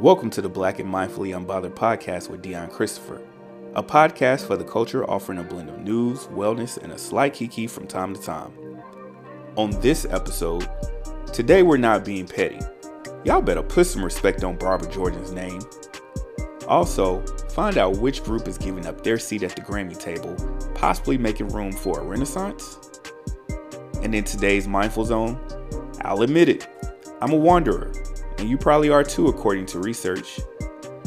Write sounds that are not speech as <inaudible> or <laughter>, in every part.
Welcome to the Black and Mindfully Unbothered podcast with Dion Christopher, a podcast for the culture offering a blend of news, wellness, and a slight kiki from time to time. On this episode, today we're not being petty. Y'all better put some respect on Barbara Jordan's name. Also, find out which group is giving up their seat at the Grammy table, possibly making room for a renaissance. And in today's Mindful Zone, I'll admit it, I'm a wanderer and you probably are too, according to research.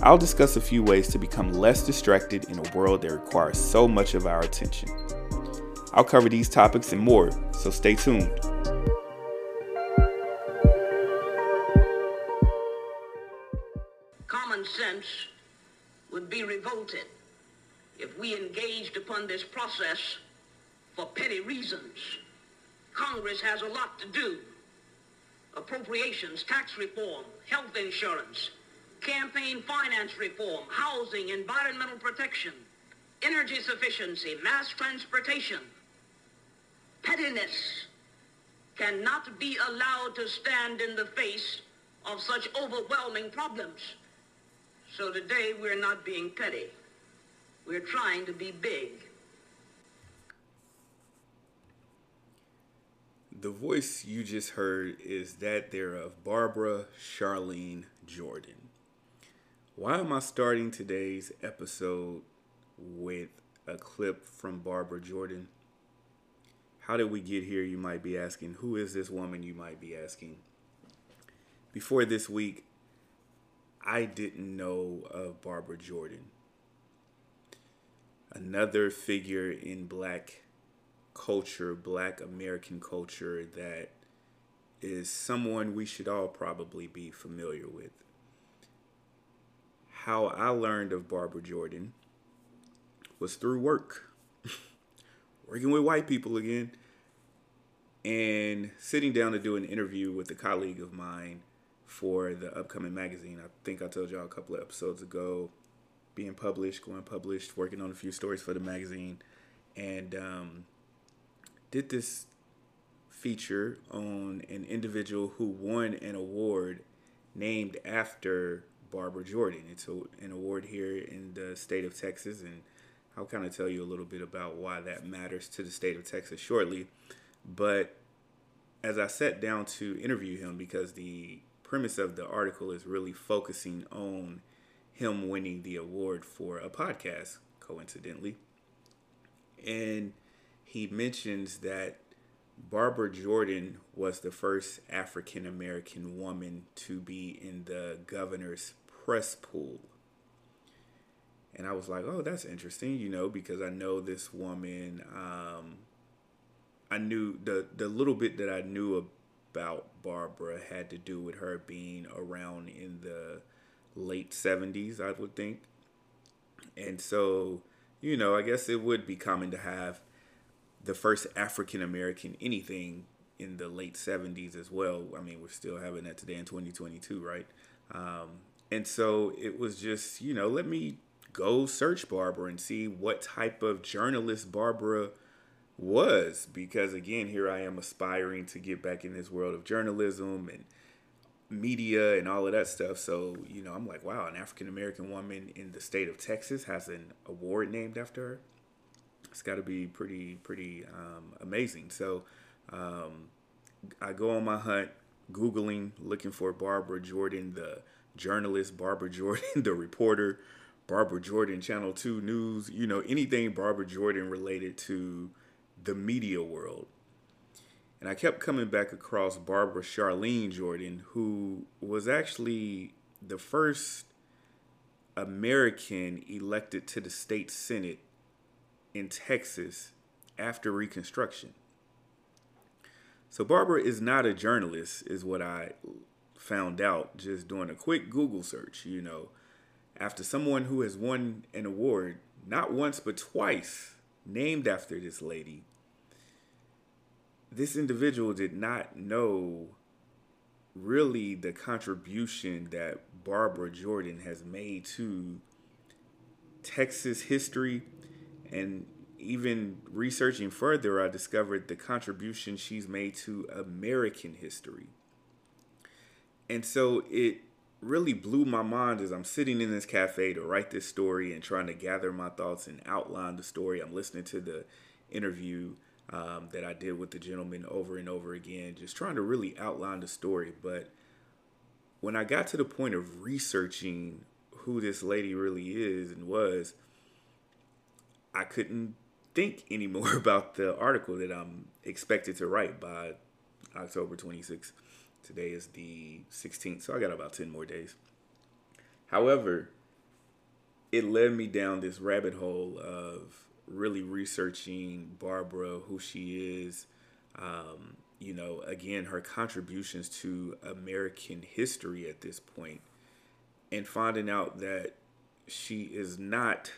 I'll discuss a few ways to become less distracted in a world that requires so much of our attention. I'll cover these topics and more, so stay tuned. Common sense would be revolted if we engaged upon this process for petty reasons. Congress has a lot to do appropriations, tax reform, health insurance, campaign finance reform, housing, environmental protection, energy sufficiency, mass transportation. Pettiness cannot be allowed to stand in the face of such overwhelming problems. So today we're not being petty. We're trying to be big. The voice you just heard is that there of Barbara Charlene Jordan. Why am I starting today's episode with a clip from Barbara Jordan? How did we get here? You might be asking. Who is this woman? You might be asking. Before this week, I didn't know of Barbara Jordan. Another figure in black culture, black American culture, that is someone we should all probably be familiar with. How I learned of Barbara Jordan was through work, <laughs> working with white people again, and sitting down to do an interview with a colleague of mine for the upcoming magazine. I think I told y'all a couple of episodes ago, being published, going published, working on a few stories for the magazine. And um, did this feature on an individual who won an award named after Barbara Jordan. It's a, an award here in the state of Texas, and I'll kind of tell you a little bit about why that matters to the state of Texas shortly. But as I sat down to interview him, because the premise of the article is really focusing on him winning the award for a podcast, coincidentally. And he mentions that Barbara Jordan was the first African American woman to be in the governor's press pool. And I was like, oh, that's interesting, you know, because I know this woman. Um, I knew the the little bit that I knew about Barbara had to do with her being around in the late 70s, I would think. And so, you know, I guess it would be common to have the first African American anything in the late 70s as well. I mean, we're still having that today in 2022, right? Um, and so it was just, you know, let me go search Barbara and see what type of journalist Barbara was. Because again, here I am aspiring to get back in this world of journalism and media and all of that stuff. So, you know, I'm like, wow, an African American woman in the state of Texas has an award named after her it's got to be pretty pretty um, amazing. So um, I go on my hunt, googling, looking for Barbara Jordan, the journalist, Barbara <laughs> Jordan, the reporter, Barbara Jordan, Channel Two News. You know anything Barbara Jordan related to the media world. And I kept coming back across Barbara Charlene Jordan, who was actually the first American elected to the state senate in Texas after Reconstruction. So Barbara is not a journalist, is what I found out just doing a quick Google search. You know, after someone who has won an award, not once but twice, named after this lady, this individual did not know really the contribution that Barbara Jordan has made to Texas history and even researching further, I discovered the contribution she's made to American history. And so it really blew my mind as I'm sitting in this cafe to write this story and trying to gather my thoughts and outline the story. I'm listening to the interview um, that I did with the gentleman over and over again, just trying to really outline the story. But when I got to the point of researching who this lady really is and was, I couldn't think anymore <laughs> about the article that I'm expected to write by October 26th. Today is the 16th, so I got about 10 more days. However, it led me down this rabbit hole of really researching Barbara, who she is, um, you know, again, her contributions to American history at this point, and finding out that she is not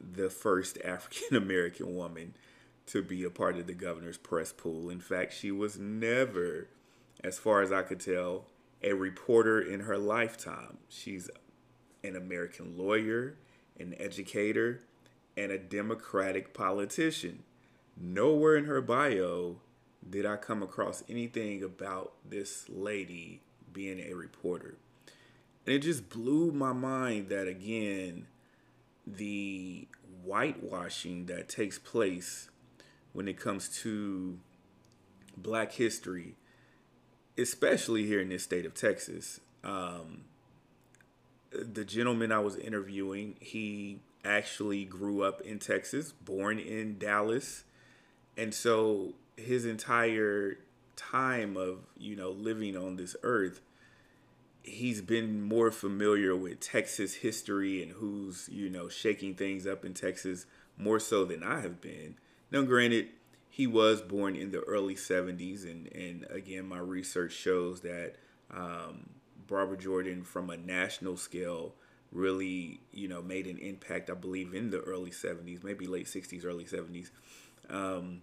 the first <laughs> African American woman to be a part of the governor's press pool. In fact, she was never, as far as I could tell, a reporter in her lifetime. She's an American lawyer, an educator, and a Democratic politician. Nowhere in her bio did I come across anything about this lady being a reporter. And it just blew my mind that, again, the whitewashing that takes place when it comes to black history, especially here in this state of Texas. Um, the gentleman I was interviewing, he actually grew up in Texas, born in Dallas. And so his entire time of, you know, living on this earth, he's been more familiar with Texas history and who's, you know, shaking things up in Texas more so than I have been. Now, granted, he was born in the early 70s, and, and again, my research shows that um, Barbara Jordan, from a national scale, really, you know, made an impact, I believe, in the early 70s, maybe late 60s, early 70s. Um,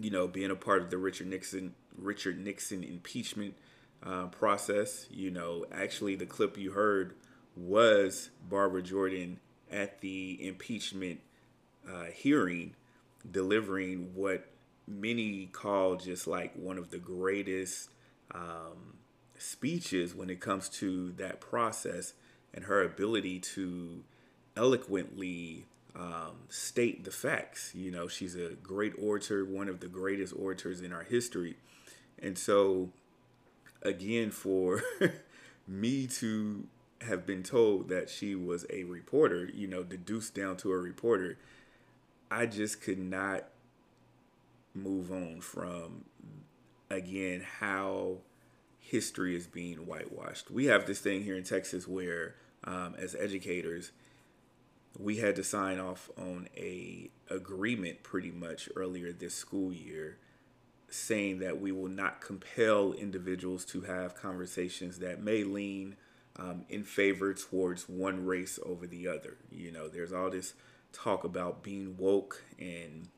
you know, being a part of the Richard Nixon Richard Nixon impeachment uh, process. You know, actually, the clip you heard was Barbara Jordan at the impeachment uh, hearing, delivering what many call just like one of the greatest um, speeches when it comes to that process and her ability to eloquently um, state the facts. You know, she's a great orator, one of the greatest orators in our history. And so, again, for <laughs> me to have been told that she was a reporter, you know, deduced down to a reporter, I just could not move on from, again, how history is being whitewashed. We have this thing here in Texas where, um, as educators, we had to sign off on a agreement pretty much earlier this school year saying that we will not compel individuals to have conversations that may lean um, in favor towards one race over the other. You know, there's all this talk about being woke and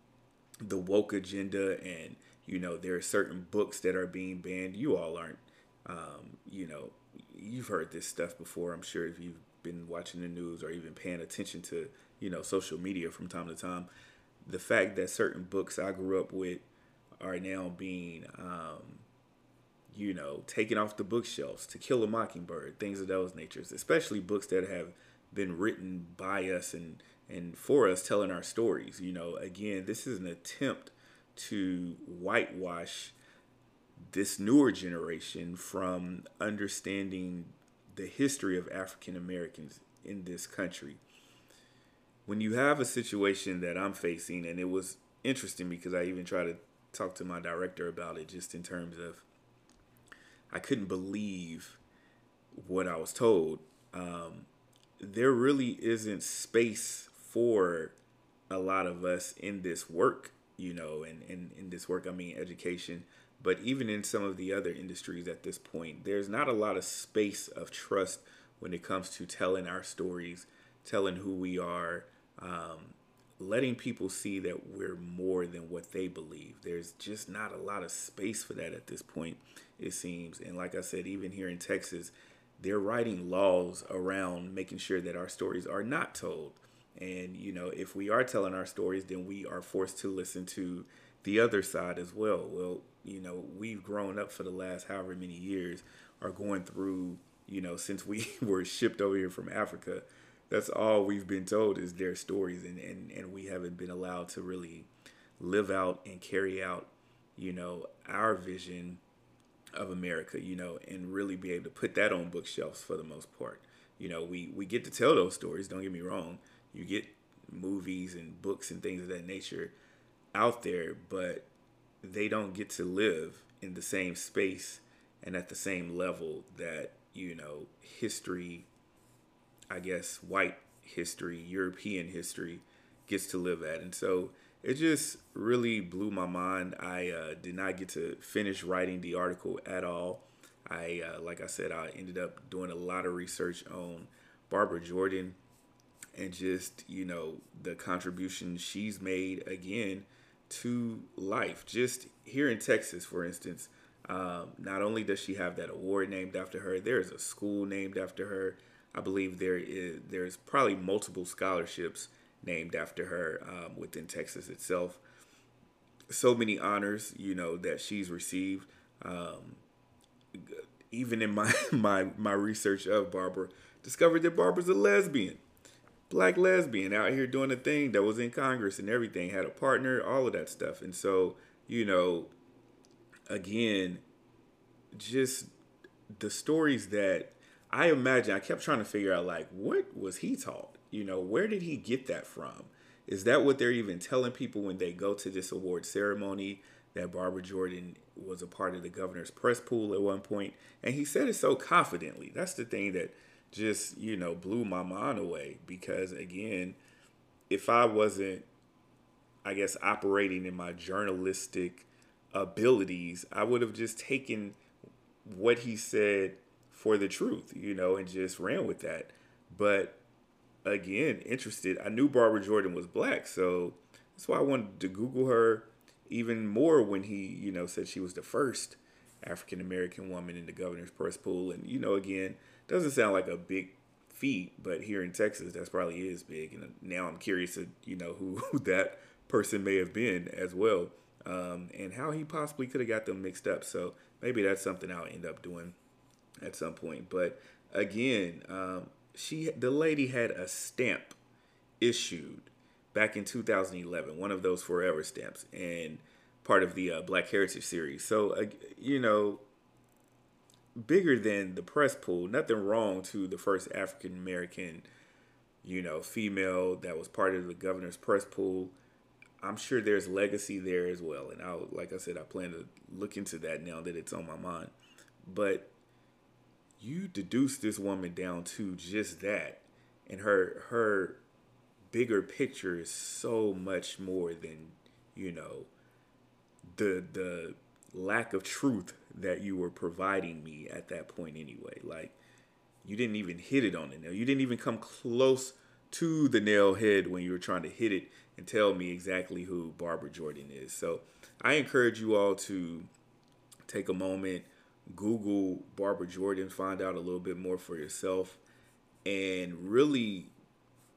the woke agenda, and you know, there are certain books that are being banned. You all aren't um, you know, you've heard this stuff before, I'm sure, if you've been watching the news or even paying attention to, you know, social media from time to time. The fact that certain books I grew up with are now being, um, you know, taken off the bookshelves to kill a mockingbird, things of those natures, especially books that have been written by us and, and for us telling our stories. You know, again, this is an attempt to whitewash this newer generation from understanding the history of African Americans in this country. When you have a situation that I'm facing, and it was interesting because I even tried to talk to my director about it just in terms of I couldn't believe what I was told. Um, there really isn't space for a lot of us in this work, you know, and, and in this work, I mean education but even in some of the other industries at this point, there's not a lot of space of trust when it comes to telling our stories, telling who we are, um, letting people see that we're more than what they believe. There's just not a lot of space for that at this point, it seems. And like I said, even here in Texas, they're writing laws around making sure that our stories are not told. And, you know, if we are telling our stories, then we are forced to listen to the other side as well. Well, you know, we've grown up for the last however many years are going through, you know, since we <laughs> were shipped over here from Africa, that's all we've been told is their stories, and and and we haven't been allowed to really live out and carry out, you know, our vision of America, you know, and really be able to put that on bookshelves for the most part. You know, we we get to tell those stories. Don't get me wrong. You get movies and books and things of that nature out there, but they don't get to live in the same space and at the same level that you know history i guess white history european history gets to live at. And so it just really blew my mind. I uh, did not get to finish writing the article at all. I uh, like i said i ended up doing a lot of research on barbara jordan and just you know the contribution she's made again to life. Just here in texas for instance um, not only does she have that award named after her, there is a school named after her. I believe there is there's probably multiple scholarships named after her um, within Texas itself. So many honors, you know, that she's received. Um, even in my <laughs> my my research of Barbara, discovered that Barbara's a lesbian, black lesbian out here doing a thing that was in Congress and everything, had a partner, all of that stuff, and so you know again, just the stories that I imagine, I kept trying to figure out, like, what was he taught? You know, where did he get that from? Is that what they're even telling people when they go to this award ceremony? That Barbara Jordan was a part of the governor's press pool at one point? and he said it so confidently. That's the thing that just you know blew my mind away because again, if I wasn't, I guess, operating in my journalistic abilities, I would have just taken what he said for the truth, you know, and just ran with that. But again, interested. I knew Barbara Jordan was black, so that's why I wanted to Google her even more when he, you know, said she was the first African American woman in the governor's press pool. And, you know, again, doesn't sound like a big feat, but here in Texas, that's probably is big. And now I'm curious to, you know, who, <laughs> who that person may have been as well um, and how he possibly could have got them mixed up. So maybe that's something I'll end up doing at some point. But again, um, she the lady had a stamp issued back in 2011, one of those forever stamps, and part of the uh, Black Heritage series. So uh, you know, bigger than the press pool. Nothing wrong to the first African American, you know, female that was part of the governor's press pool. I'm sure there's legacy there as well. And I, like I said, I plan to look into that now that it's on my mind. But you deduce this woman down to just that, and her her bigger picture is so much more than you know the the lack of truth that you were providing me at that point anyway. Like you didn't even hit it on the nail. You didn't even come close to the nail head when you were trying to hit it and tell me exactly who Barbara Jordan is. So I encourage you all to take a moment, Google Barbara Jordan, find out a little bit more for yourself, and really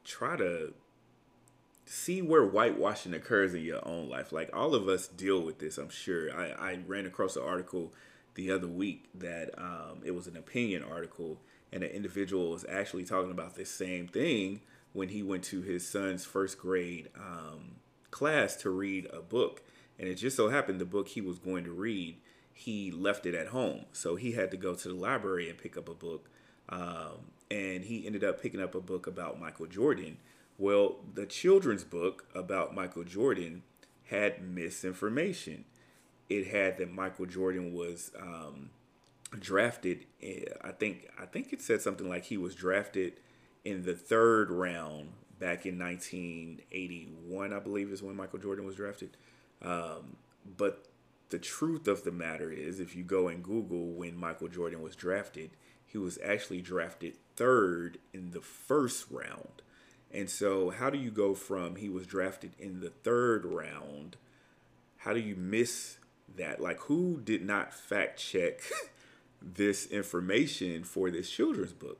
try to see where whitewashing occurs in your own life. Like all of us deal with this, I'm sure. I, I ran across an article the other week that um, it was an opinion article, and an individual was actually talking about this same thing when he went to his son's first grade um, class to read a book. And it just so happened the book he was going to read, he left it at home. So he had to go to the library and pick up a book. Um, and he ended up picking up a book about Michael Jordan. Well, the children's book about Michael Jordan had misinformation. It had that Michael Jordan was um, drafted. Eh, I think I think it said something like he was drafted in the third round back in 1981, I believe, is when Michael Jordan was drafted. Um, but the truth of the matter is, if you go and Google when Michael Jordan was drafted, he was actually drafted third in the first round. And so, how do you go from he was drafted in the third round? How do you miss that? Like, who did not fact check <laughs> this information for this children's book?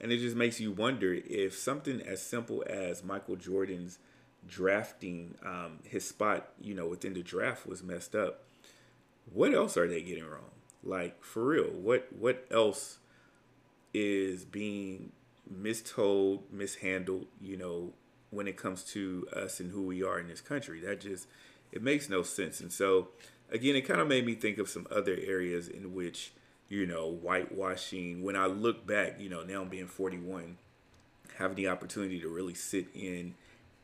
And it just makes you wonder if something as simple as Michael Jordan's drafting um, his spot, you know, within the draft was messed up. What else are they getting wrong? Like for real, what what else is being mistold, mishandled, you know, when it comes to us and who we are in this country. That just it makes no sense. And so again, it kind of made me think of some other areas in which, you know, whitewashing, when I look back, you know, now I'm being 41, having the opportunity to really sit in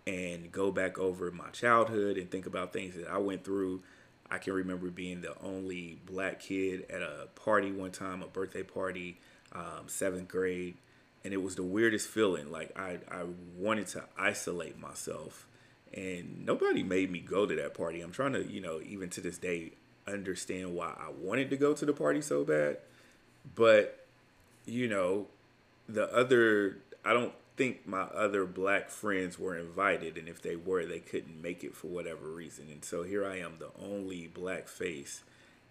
and go back over my childhood and think about things that I went through. I can remember being the only black kid at a party one time, a birthday party, um, seventh grade, and it was the weirdest feeling. Like I, I wanted to isolate myself, and nobody made me go to that party. I'm trying to, you know, even to this day, understand why I wanted to go to the party so bad, but you know, the other, I don't think my other black friends were invited, and if they were, they couldn't make it for whatever reason. And so here I am, the only black face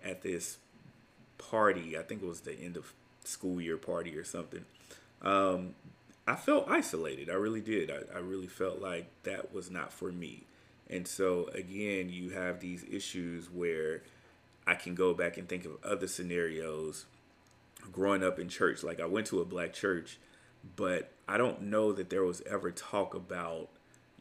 at this party. I think it was the end of school year party or something. Um, I felt isolated. I really did. I, I really felt like that was not for me. And so, again, you have these issues where I can go back and think of other scenarios growing up in church. Like, I went to a black church but I don't know that there was ever talk about,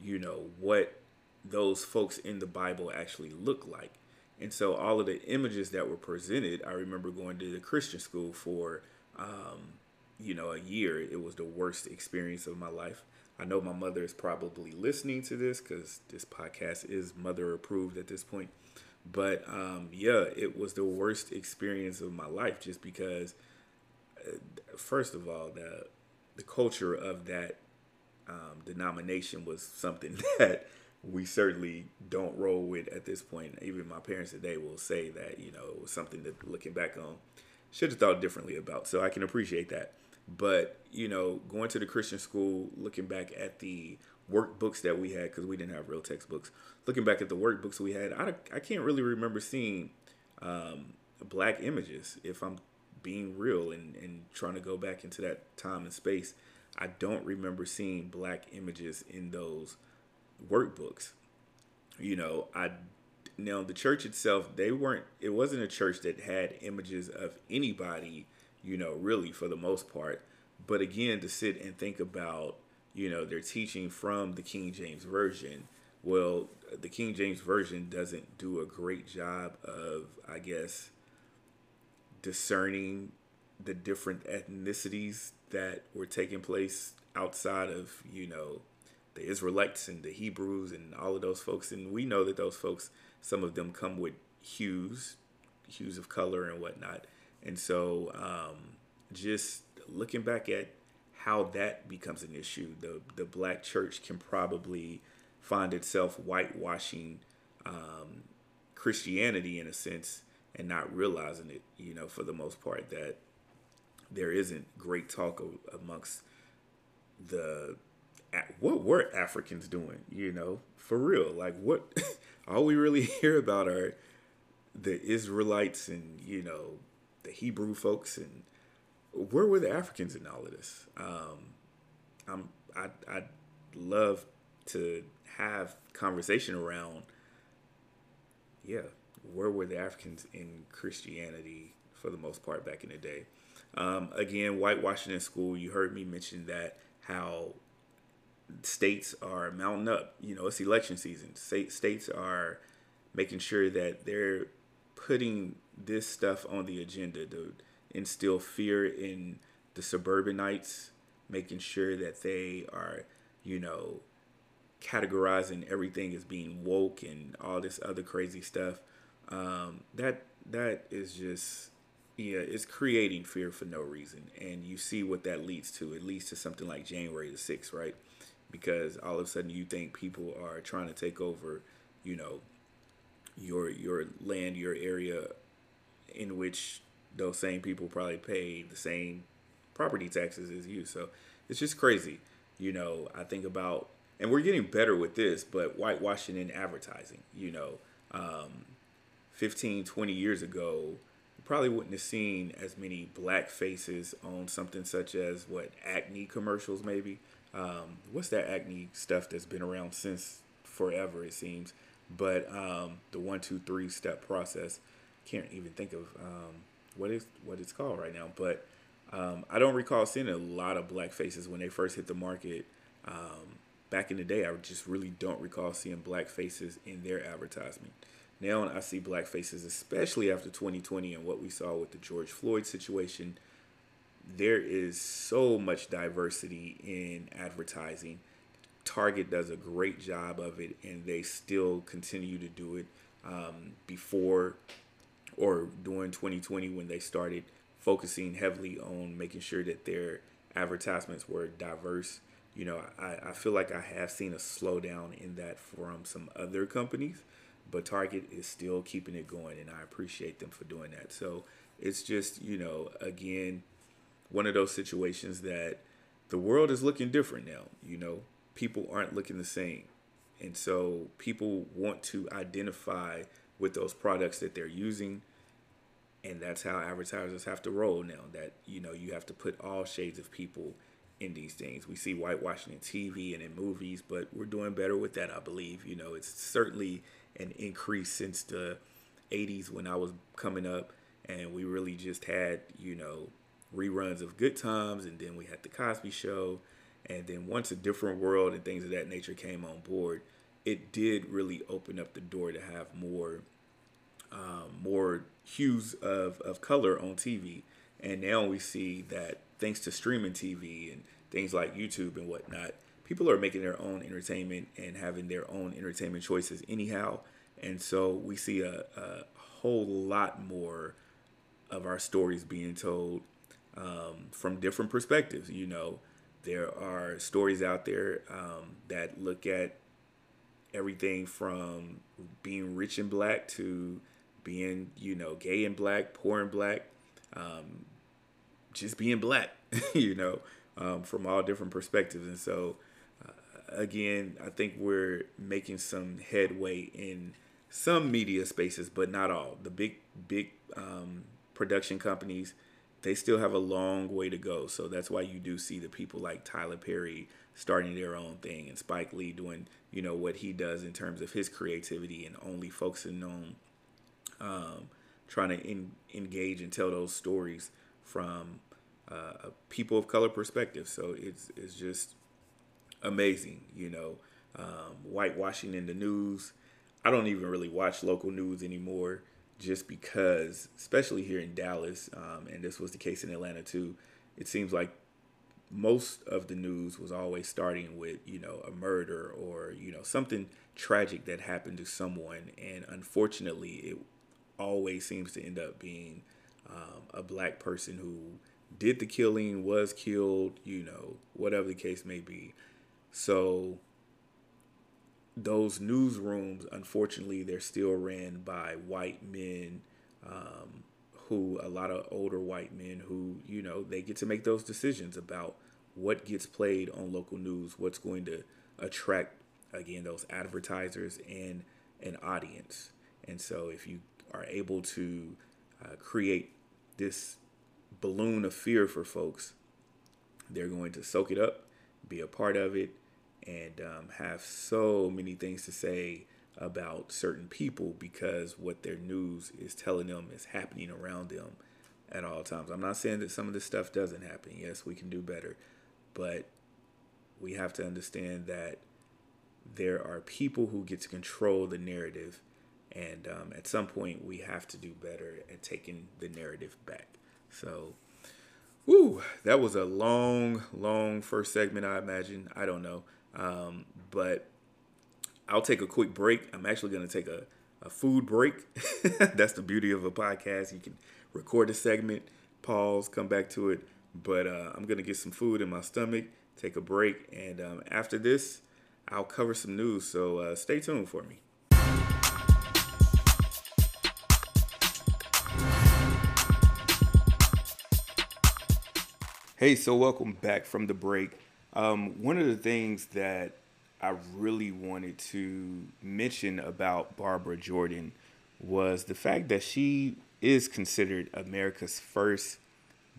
you know, what those folks in the Bible actually look like. And so all of the images that were presented, I remember going to the Christian school for, um, you know, a year. It was the worst experience of my life. I know my mother is probably listening to this because this podcast is mother approved at this point. But um, yeah, it was the worst experience of my life just because, uh, first of all, the the culture of that um, denomination was something <laughs> that we certainly don't roll with at this point. Even my parents today will say that you know it was something that looking back on should have thought differently about. So I can appreciate that. But you know, going to the Christian school, looking back at the workbooks that we had because we didn't have real textbooks. Looking back at the workbooks we had, I, I can't really remember seeing um, black images. If I'm being real and, and trying to go back into that time and space, I don't remember seeing black images in those workbooks. You know, I now the church itself, they weren't it wasn't a church that had images of anybody, you know, really for the most part. But again, to sit and think about, you know, they're teaching from the King James Version. Well, the King James Version doesn't do a great job of, I guess, discerning the different ethnicities that were taking place outside of you know the Israelites and the Hebrews and all of those folks, and we know that those folks, some of them come with hues, hues of color and whatnot, and so um, just looking back at how that becomes an issue, the the black church can probably find itself whitewashing um, Christianity in a sense and not realizing it, you know, for the most part, that there isn't great talk amongst the what were Africans doing, you know, for real. Like, what <laughs> all we really <laughs> hear about are the Israelites and, you know, the Hebrew folks, and where were the Africans in all of this? Um, I'm, I, I'd love to have conversation around, yeah, where were the Africans in Christianity for the most part back in the day? Um, again, whitewashing in school, you heard me mention that how states are mounting up. You know, it's election season. State, states are making sure that they're putting this stuff on the agenda to instill fear in the suburbanites, making sure that they are, you know, categorizing everything as being woke and all this other crazy stuff um, that that is just yeah, it's creating fear for no reason, and you see what that leads to. It leads to something like January the sixth, right? Because all of a sudden you think people are trying to take over, you know, your your land, your area, in which those same people probably pay the same property taxes as you. So it's just crazy. You know, I think about, and we're getting better with this, but whitewashing in advertising. You know, um, 15, 20 years ago, you probably wouldn't have seen as many black faces on something such as what acne commercials, maybe. Um, what's that acne stuff that's been around since forever, it seems. But um, the one, two, three step process, can't even think of um, what is what it's called right now. But Um, I don't recall seeing a lot of black faces when they first hit the market. Um, back in the day, I just really don't recall seeing black faces in their advertisement. Now I see black faces, especially after 2020 and what we saw with the George Floyd situation. There is so much diversity in advertising. Target does a great job of it, and they still continue to do it. Um, before or during 2020, when they started focusing heavily on making sure that their advertisements were diverse, you know, I, I feel like I have seen a slowdown in that from some other companies but Target is still keeping it going, and I appreciate them for doing that. So it's just, you know, again, one of those situations that the world is looking different now. You know, people aren't looking the same. And so people want to identify with those products that they're using. And that's how advertisers have to roll now. That, you know, you have to put all shades of people in these things. We see whitewashing in TV and in movies, but we're doing better with that, I believe. You know, it's certainly an increase since the 80s when I was coming up, and we really just had, you know, reruns of Good Times, and then we had The Cosby Show. And then once a different world and things of that nature came on board, it did really open up the door to have more um, more hues of, of color on TV. And now we see that thanks to streaming TV and things like YouTube and whatnot, people are making their own entertainment and having their own entertainment choices anyhow. And so we see a, a whole lot more of our stories being told um, from different perspectives. You know, there are stories out there um, that look at everything from being rich and black to being, you know, gay and black, poor and black, um, just being black, <laughs> you know, um, from all different perspectives. And so again, I think we're making some headway in some media spaces, but not all. The big, big um, production companies, they still have a long way to go. So that's why you do see the people like Tyler Perry starting their own thing and Spike Lee doing, you know, what he does in terms of his creativity and only focusing on um, trying to in, engage and tell those stories from uh, a people of color perspective. So it's it's just amazing. You know, um, whitewashing in the news. I don't even really watch local news anymore, just because, especially here in Dallas, um, and this was the case in Atlanta too. It seems like most of the news was always starting with you know a murder or you know something tragic that happened to someone, and unfortunately, it always seems to end up being um, a black person who did the killing, was killed, you know, whatever the case may be. So those newsrooms, unfortunately, they're still ran by white men, um, who a lot of older white men who you know they get to make those decisions about what gets played on local news, what's going to attract again those advertisers and an audience. And so if you are able to uh, create this balloon of fear for folks, they're going to soak it up, be a part of it, and um, have so many things to say about certain people because what their news is telling them is happening around them at all times. I'm not saying that some of this stuff doesn't happen. Yes, we can do better, but we have to understand that there are people who get to control the narrative, and um, at some point we have to do better at taking the narrative back. So, whoo, that was a long, long first segment. I imagine. I don't know. Um, but I'll take a quick break. I'm actually going to take a, a food break. <laughs> That's the beauty of a podcast. You can record a segment, pause, come back to it. But uh, I'm going to get some food in my stomach, take a break. And um, after this, I'll cover some news. So uh, stay tuned for me. Hey, so welcome back from the break. Um, one of the things that I really wanted to mention about Barbara Jordan was the fact that she is considered America's first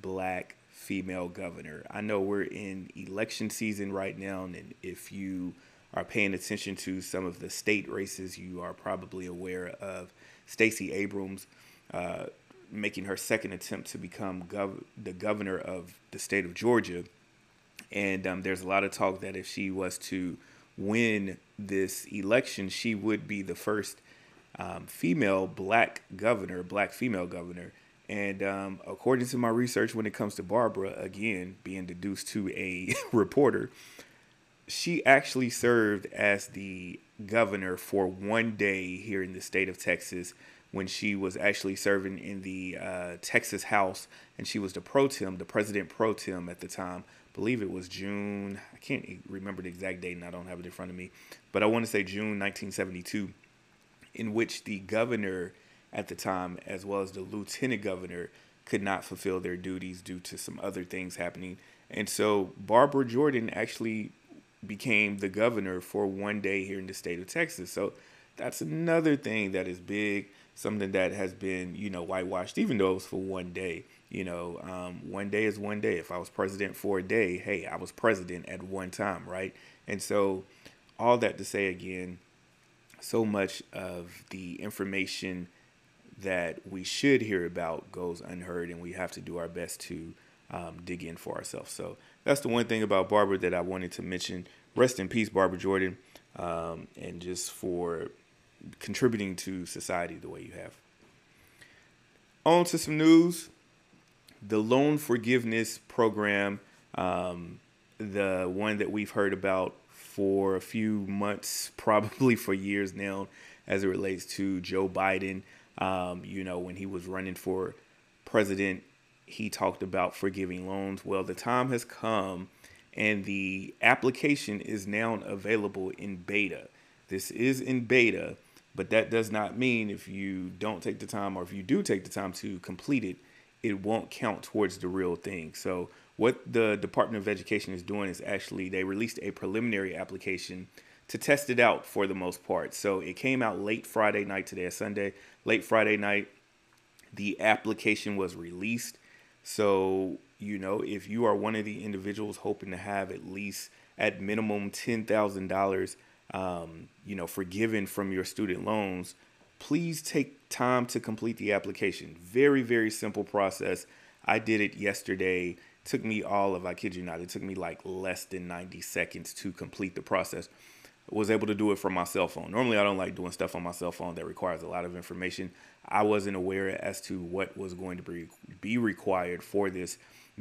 black female governor. I know we're in election season right now, and if you are paying attention to some of the state races, you are probably aware of Stacey Abrams. Uh, making her second attempt to become gov- the governor of the state of Georgia. And um, there's a lot of talk that if she was to win this election, she would be the first um, female black governor, black female governor. And um, according to my research, when it comes to Barbara, again, being deduced to a <laughs> reporter, she actually served as the governor for one day here in the state of Texas when she was actually serving in the uh, Texas House and she was the pro tem, the president pro tem at the time. Believe it was June. I can't remember the exact date and I don't have it in front of me, but I want to say June 1972, in which the governor at the time, as well as the lieutenant governor, could not fulfill their duties due to some other things happening. And so Barbara Jordan actually became the governor for one day here in the state of Texas. So that's another thing that is big, something that has been, you know, whitewashed, even though it was for one day. You know, um, one day is one day. If I was president for a day, hey, I was president at one time, right? And so, all that to say again, so much of the information that we should hear about goes unheard, and we have to do our best to um, dig in for ourselves. So that's the one thing about Barbara that I wanted to mention. Rest in peace, Barbara Jordan, um, and just for contributing to society the way you have. On to some news. The loan forgiveness program, um, the one that we've heard about for a few months, <laughs> probably for years now, as it relates to Joe Biden. Um, you know, when he was running for president, he talked about forgiving loans. Well, the time has come and the application is now available in beta. This is in beta, but that does not mean if you don't take the time or if you do take the time to complete it, it won't count towards the real thing. So, what the Department of Education is doing is actually they released a preliminary application to test it out for the most part. So, it came out late Friday night, today Sunday, late Friday night. The application was released so, you know, if you are one of the individuals hoping to have at least at minimum $10,000, um, you know, forgiven from your student loans, please take time to complete the application. Very, very simple process. I did it yesterday. Took me all of, I kid you not, it took me like less than 90 seconds to complete the process was able to do it from my cell phone. Normally, I don't like doing stuff on my cell phone that requires a lot of information. I wasn't aware as to what was going to be, be required for this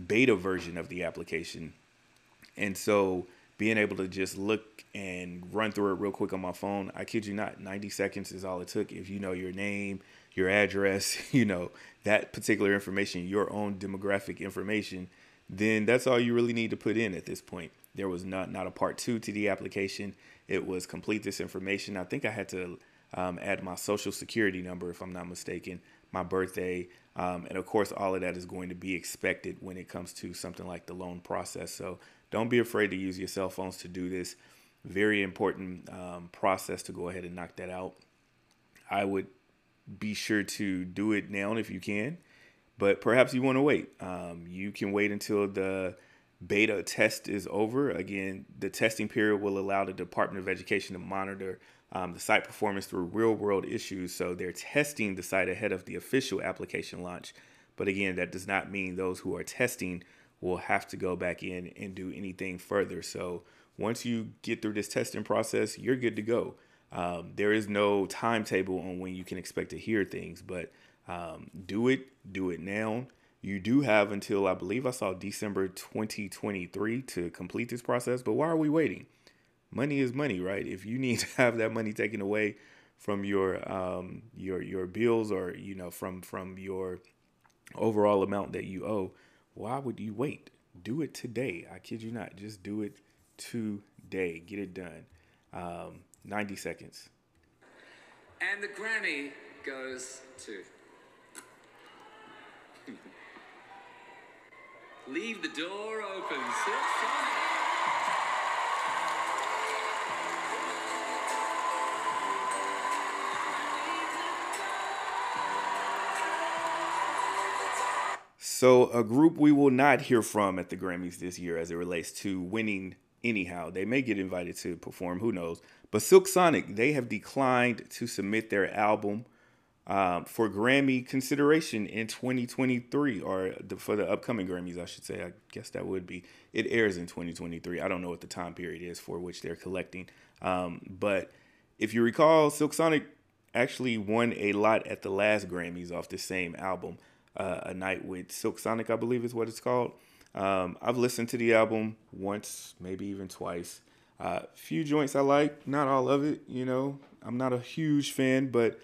beta version of the application. And so, being able to just look and run through it real quick on my phone, I kid you not, 90 seconds is all it took. If you know your name, your address, <laughs> you know, that particular information, your own demographic information, then that's all you really need to put in at this point. There was not, not a part two to the application it was complete this information. I think I had to um, add my social security number, if I'm not mistaken, my birthday, um, and of course, all of that is going to be expected when it comes to something like the loan process. So don't be afraid to use your cell phones to do this. Very important um, process to go ahead and knock that out. I would be sure to do it now if you can, but perhaps you want to wait. Um, you can wait until the beta test is over. Again, the testing period will allow the Department of Education to monitor um, the site performance through real world issues. So they're testing the site ahead of the official application launch. But again, that does not mean those who are testing will have to go back in and do anything further. So once you get through this testing process, you're good to go. Um, there is no timetable on when you can expect to hear things, but um, do it, do it now. You do have until I believe I saw December 2023 to complete this process, but why are we waiting? Money is money, right? If you need <laughs> to have that money taken away from your um, your your bills or you know from from your overall amount that you owe, why would you wait? Do it today. I kid you not. Just do it today. Get it done. Um, 90 seconds. And the Grammy goes to. <laughs> Leave the door open. Sit So, a group we will not hear from at the Grammys this year as it relates to winning anyhow. They may get invited to perform, who knows. But Silk Sonic, they have declined to submit their album um, for Grammy consideration in 2023 or the, for the upcoming Grammys, I should say. I guess that would be. It airs in 2023. I don't know what the time period is for which they're collecting. Um, but if you recall, Silk Sonic actually won a lot at the last Grammys off the same album, uh, A Night with Silk Sonic, I believe is what it's called. Um, I've listened to the album once, maybe even twice. Uh, few joints I like, not all of it. You know, I'm not a huge fan, but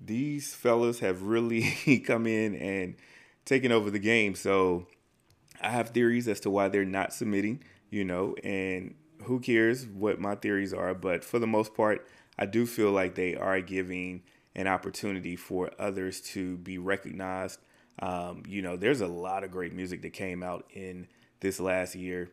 these fellas have really <laughs> come in and taken over the game. So I have theories as to why they're not submitting, you know, and who cares what my theories are. But for the most part, I do feel like they are giving an opportunity for others to be recognized. Um, you know, there's a lot of great music that came out in this last year,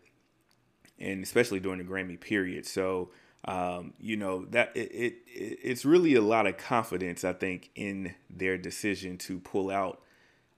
and especially during the Grammy period. So um, you know that it, it it's really a lot of confidence I think in their decision to pull out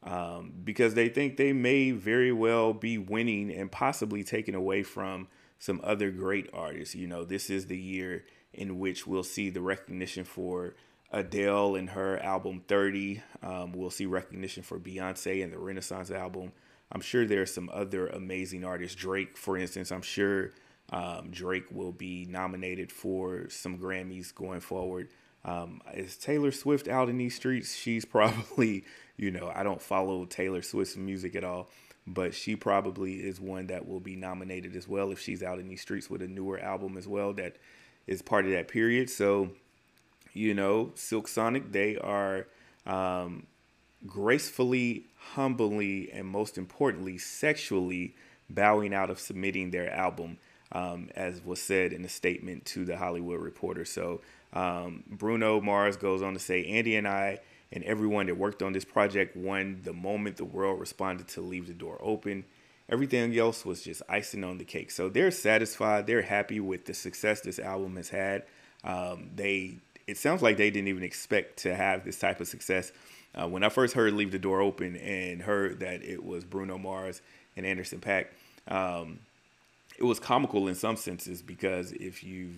um, because they think they may very well be winning and possibly taking away from some other great artists. You know, this is the year in which we'll see the recognition for Adele and her album 30. Um, we'll see recognition for Beyonce and the Renaissance album. I'm sure there are some other amazing artists. Drake, for instance, I'm sure um, Drake will be nominated for some Grammys going forward. Um, is Taylor Swift out in these streets? She's <laughs> probably, you know, I don't follow Taylor Swift's music at all, but she probably is one that will be nominated as well if she's out in these streets with a newer album as well that is part of that period. So, you know, Silk Sonic, they are um, gracefully, humbly, and most importantly, sexually bowing out of submitting their album um, as was said in a statement to the Hollywood Reporter. So um, Bruno Mars goes on to say, Andy and I and everyone that worked on this project won the moment the world responded to Leave the Door Open. Everything else was just icing on the cake. So they're satisfied. They're happy with the success this album has had. Um, they it sounds like they didn't even expect to have this type of success. Uh, when I first heard "Leave the Door Open" and heard that it was Bruno Mars and Anderson .Paak, um, it was comical in some senses because if you,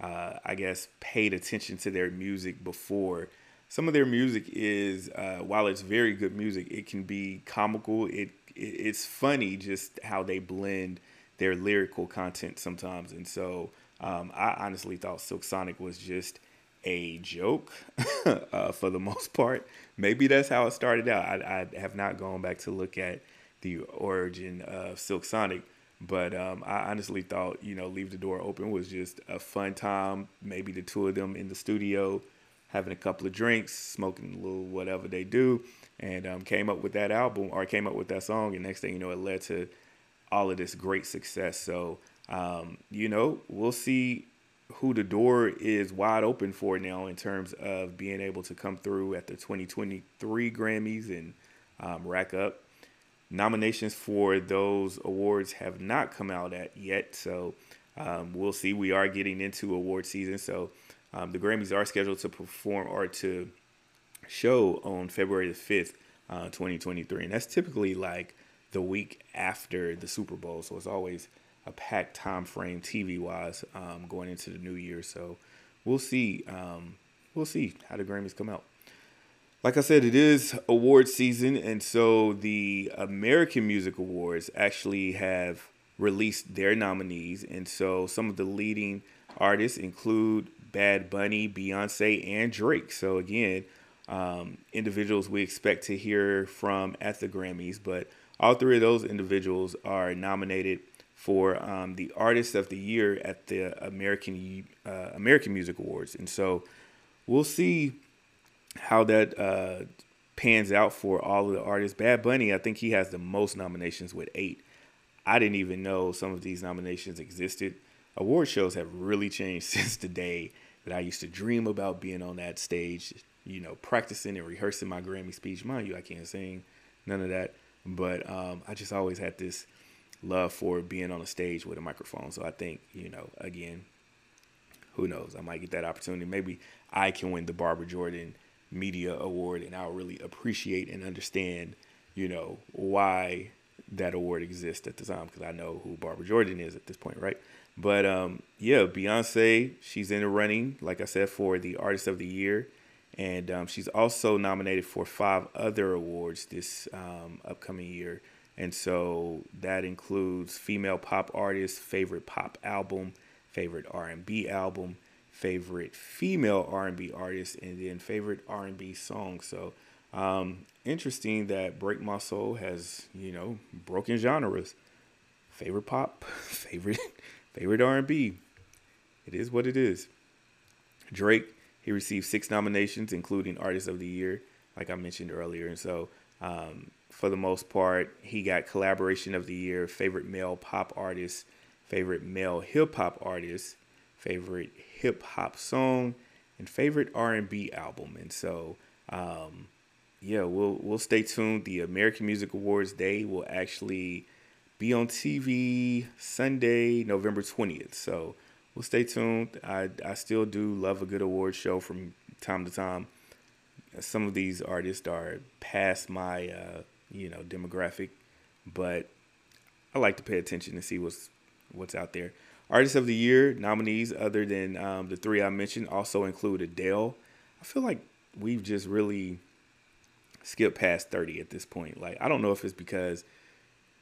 uh, I guess, paid attention to their music before, some of their music is, uh, while it's very good music, it can be comical. It, it it's funny just how they blend their lyrical content sometimes, and so um, I honestly thought Silk Sonic was just a joke <laughs> uh, for the most part. Maybe that's how it started out. I, I have not gone back to look at the origin of Silk Sonic but um, I honestly thought, you know, Leave the Door Open was just a fun time. Maybe the two of them in the studio having a couple of drinks, smoking a little whatever they do, and um, came up with that album or came up with that song. And next thing you know, it led to all of this great success. So, um, you know, we'll see who the door is wide open for now in terms of being able to come through at the 2023 Grammys and um, rack up Nominations for those awards have not come out at yet, so um, we'll see. We are getting into award season, so um, the Grammys are scheduled to perform or to show on February the fifth, uh, 2023, and that's typically like the week after the Super Bowl, so it's always a packed time frame TV wise um, going into the new year. So we'll see. Um, we'll see how the Grammys come out like I said, it is award season, and so the American Music Awards actually have released their nominees, and so some of the leading artists include Bad Bunny, Beyonce, and Drake. So again, um, individuals we expect to hear from at the Grammys, but all three of those individuals are nominated for um, the Artist of the Year at the American uh, American Music Awards, and so we'll see how that uh, pans out for all of the artists. Bad Bunny, I think he has the most nominations with eight. I didn't even know some of these nominations existed. Award shows have really changed <laughs> since the day that I used to dream about being on that stage, you know, practicing and rehearsing my Grammy speech. Mind you, I can't sing, none of that. But um, I just always had this love for being on a stage with a microphone. So I think, you know, again, who knows? I might get that opportunity. Maybe I can win the Barbara Jordan media award and I'll really appreciate and understand, you know, why that award exists at the time because I know who Barbara Jordan is at this point, right? But um, yeah, Beyonce, she's in the running, like I said, for the Artist of the Year. And um, she's also nominated for five other awards this um, upcoming year. And so that includes female pop artist, favorite pop album, favorite R&B album, favorite female R&B artist, and then favorite R&B song. So um, interesting that Break My Soul has you know broken genres. Favorite pop, <laughs> favorite favorite R&B. It is what it is. Drake he received six nominations, including Artist of the Year, like I mentioned earlier, and so um, for the most part, he got collaboration of the year, favorite male pop artist, favorite male hip hop artist, favorite hip hop song, and favorite R and B album. And so, um, yeah, we'll we'll stay tuned. The American Music Awards Day will actually be on TV Sunday, November twentieth. So we'll stay tuned. I I still do love a good award show from time to time. Some of these artists are past my uh, you know demographic, but I like to pay attention to see what's what's out there. Artist of the Year nominees, other than um, the three I mentioned, also include Adele. I feel like we've just really skipped past 30 at this point. Like, I don't know if it's because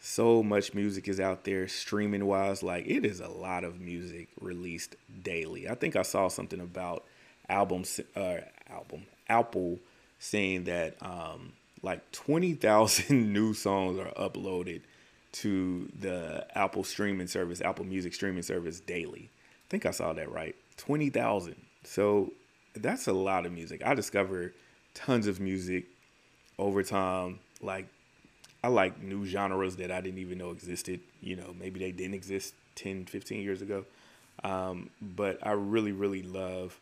so much music is out there streaming wise. Like, it is a lot of music released daily. I think I saw something about albums, uh, album, Apple saying that um, like 20,000 <laughs> new songs are uploaded to the Apple streaming service, Apple Music streaming service daily. I think I saw that right. 20,000. So that's a lot of music. I discovered tons of music over time. Like, I like new genres that I didn't even know existed. You know, maybe they didn't exist 10, 15 years ago. Um, but I really, really love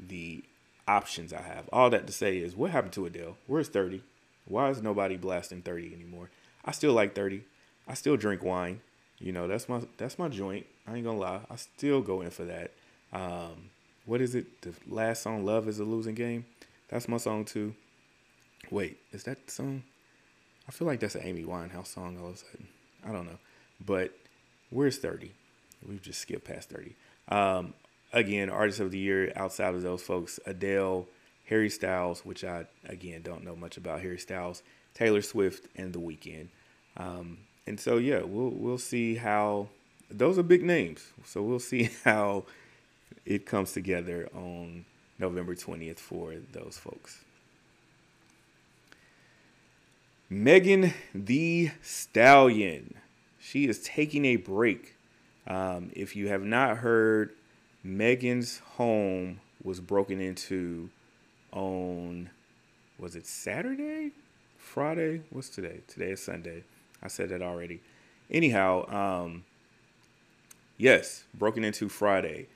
the options I have. All that to say is, what happened to Adele? Where's 30? Why is nobody blasting 30 anymore? I still like 30. I still drink wine. You know, that's my that's my joint. I ain't gonna lie. I still go in for that. Um, what is it? The last song, "Love Is a Losing Game." That's my song too. Wait, is that song? I feel like that's an Amy Winehouse song all of a sudden. I don't know, but where's thirty? We've just skipped past thirty. Um, again, artist of the year outside of those folks: Adele, Harry Styles, which I again don't know much about Harry Styles, Taylor Swift, and The Weeknd. Um, and so yeah, we'll we'll see how those are big names. So we'll see <laughs> how it comes together on November 20th for those folks. Megan Thee Stallion. She is taking a break. Um, if you have not heard, Megan's home was broken into on was it Saturday? Friday? What's today? Today is Sunday. I said that already. Anyhow, um yes, broken into Friday.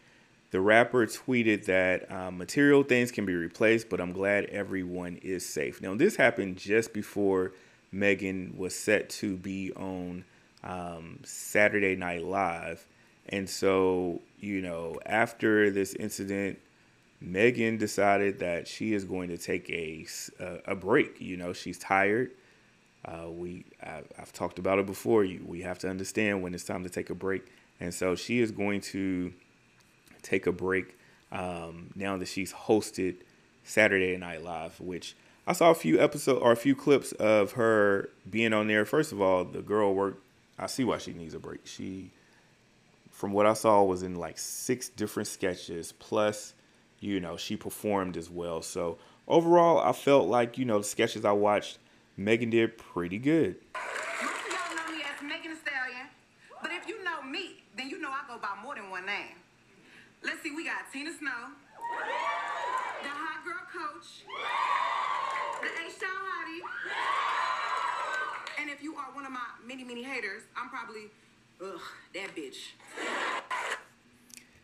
The rapper tweeted that um, material things can be replaced, but I'm glad everyone is safe. Now, this happened just before Megan was set to be on um, Saturday Night Live. And so, you know, after this incident, Megan decided that she is going to take a, a, break. You know, she's tired. Uh, we I, have talked about it before. You we have to understand when it's time to take a break, and so she is going to take a break um, now that she's hosted Saturday Night Live, which I saw a few episodes or a few clips of her being on there. First of all, the girl worked. I see why she needs a break. She, from what I saw, was in like six different sketches plus you know, she performed as well. So overall, I felt like, you know, the sketches I watched, Megan did pretty good. Most of y'all know me as Megan Thee Stallion, but if you know me, then you know I go by more than one name. Let's see, we got Tina Snow, the hot girl coach, the H-Town hottie, and if you are one of my many, many haters, I'm probably, ugh, that bitch.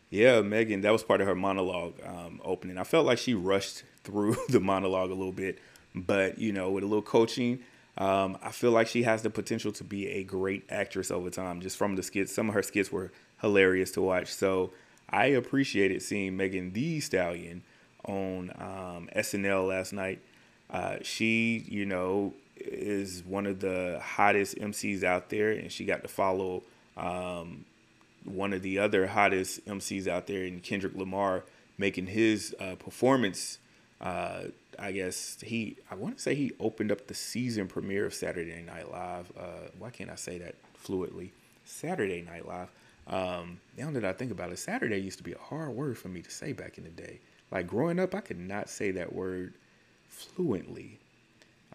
Yeah, Megan, that was part of her monologue um, opening. I felt like she rushed through <laughs> the monologue a little bit, but you know, with a little coaching, um, I feel like she has the potential to be a great actress over time. Just from the skits, some of her skits were hilarious to watch. So I appreciated seeing Megan Thee Stallion on um, SNL last night. Uh, she, you know, is one of the hottest MCs out there, and she got to follow um, one of the other hottest MCs out there, and Kendrick Lamar making his uh, performance Uh, I guess he, I want to say he opened up the season premiere of Saturday Night Live. Uh, why can't I say that fluidly? Saturday Night Live. Um, now that I think about it, Saturday used to be a hard word for me to say back in the day. Like growing up, I could not say that word fluently.